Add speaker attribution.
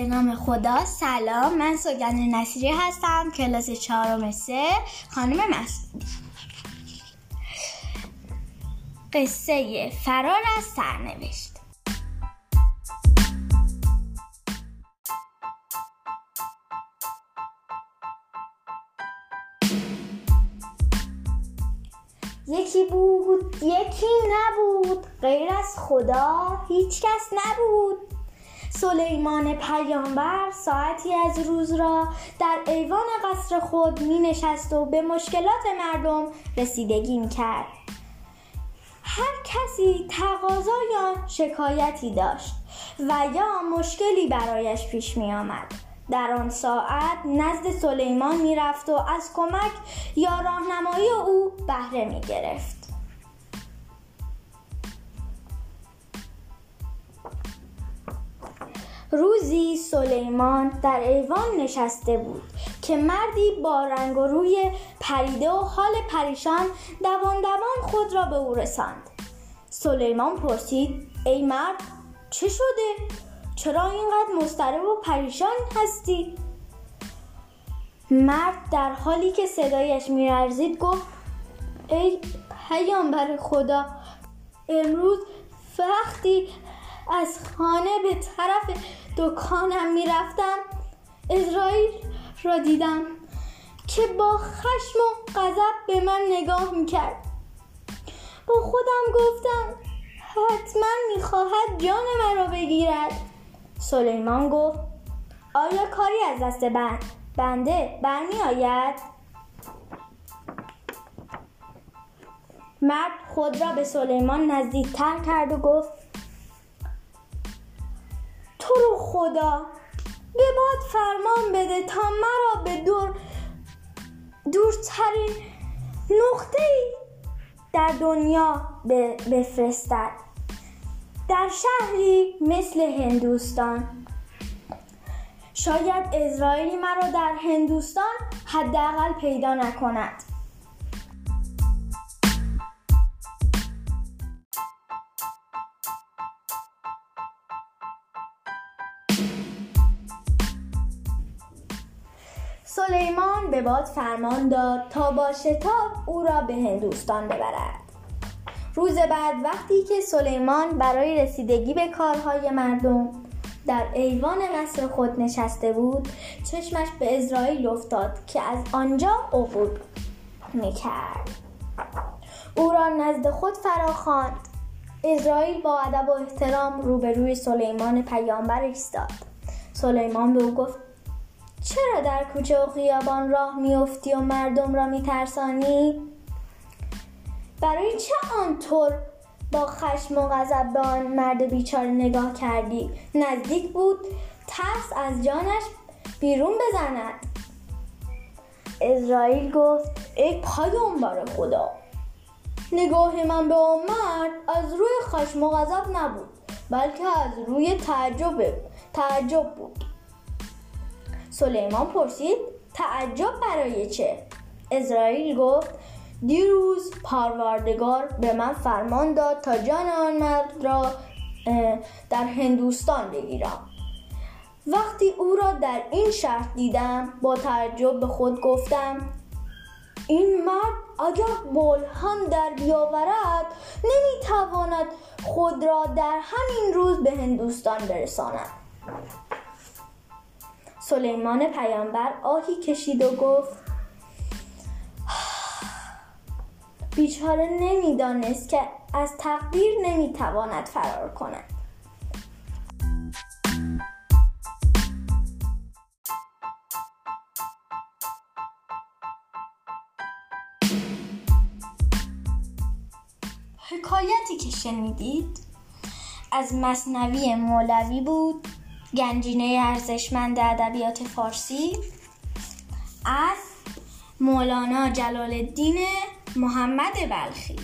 Speaker 1: به نام خدا سلام. من سوگند نصیری هستم کلاس چهارم سه خانم مسعودی قصه فرار از سرنوشت. یکی بود یکی نبود. غیر از خدا هیچ کس نبود. سلیمان پیامبر ساعتی از روز را در ایوان قصر خود می نشست و به مشکلات مردم رسیدگی می کرد. هر کسی تقاضا یا شکایتی داشت و یا مشکلی برایش پیش می آمد. در آن ساعت نزد سلیمان می رفت و از کمک یا راهنمایی او بهره می گرفت. روزی سلیمان در ایوان نشسته بود که مردی با رنگ و روی پریده و حال پریشان دوان دوان خود را به او رساند سلیمان پرسید ای مرد چه شده؟ چرا اینقدر مضطرب و پریشان هستی؟ مرد در حالی که صدایش میرزید گفت ای پیامبر خدا امروز وقتی از خانه به طرف دکانم می‌رفتم. اسرائیل را دیدم که با خشم و غضب به من نگاه می‌کرد. با خودم گفتم حتما می‌خواهد جان مرا بگیرد. سلیمان گفت آیا کاری از دست بند بنده برمی آید؟ مرد خود را به سلیمان نزدیکتر کرد و گفت تو رو خدا. به باد فرمان بده تا مرا به دور دورترین نقطه در دنیا بفرستد. در شهری مثل هندوستان. شاید اسرائیلی مرا در هندوستان حداقل پیدا نکند. سلیمان به باد فرمان داد تا با شتاب او را به هندوستان ببرد. روز بعد وقتی که سلیمان برای رسیدگی به کارهای مردم در ایوان قصر خود نشسته بود چشمش به اسرائیل افتاد که از آنجا عبور می‌کرد. او را نزد خود فراخواند. اسرائیل با ادب و احترام روبروی سلیمان پیامبر ایستاد. سلیمان به او گفت چرا در کوچه و خیابان راه میافتی و مردم را میترسانی؟ برای چه آنطور با خشم و غضب به آن مرد بیچاره نگاه کردی؟ نزدیک بود ترس از جانش بیرون بزند. اسرائیل گفت ای پیامبر خدا! نگاه من به آن مرد از روی خشم و غضب نبود بلکه از روی تعجب تعجب بود. سلیمان پرسید تعجب برای چه؟ اسرائیل گفت دیروز پروردگار به من فرمان داد تا جان آن مرد را در هندوستان بگیرم. وقتی او را در این شهر دیدم با تعجب به خود گفتم این مرد اگر بول هم در بیاورد نمی‌تواند خود را در همین روز به هندوستان برساند. سلیمان پیامبر آهی کشید و گفت بیچاره نمی‌دانست که از تقدیر نمی‌تواند فرار کند. حکایتی که شنیدید از مصنوی مولوی بود. گنجینه ارزشمند ادبیات فارسی از مولانا جلال الدین محمد بلخی.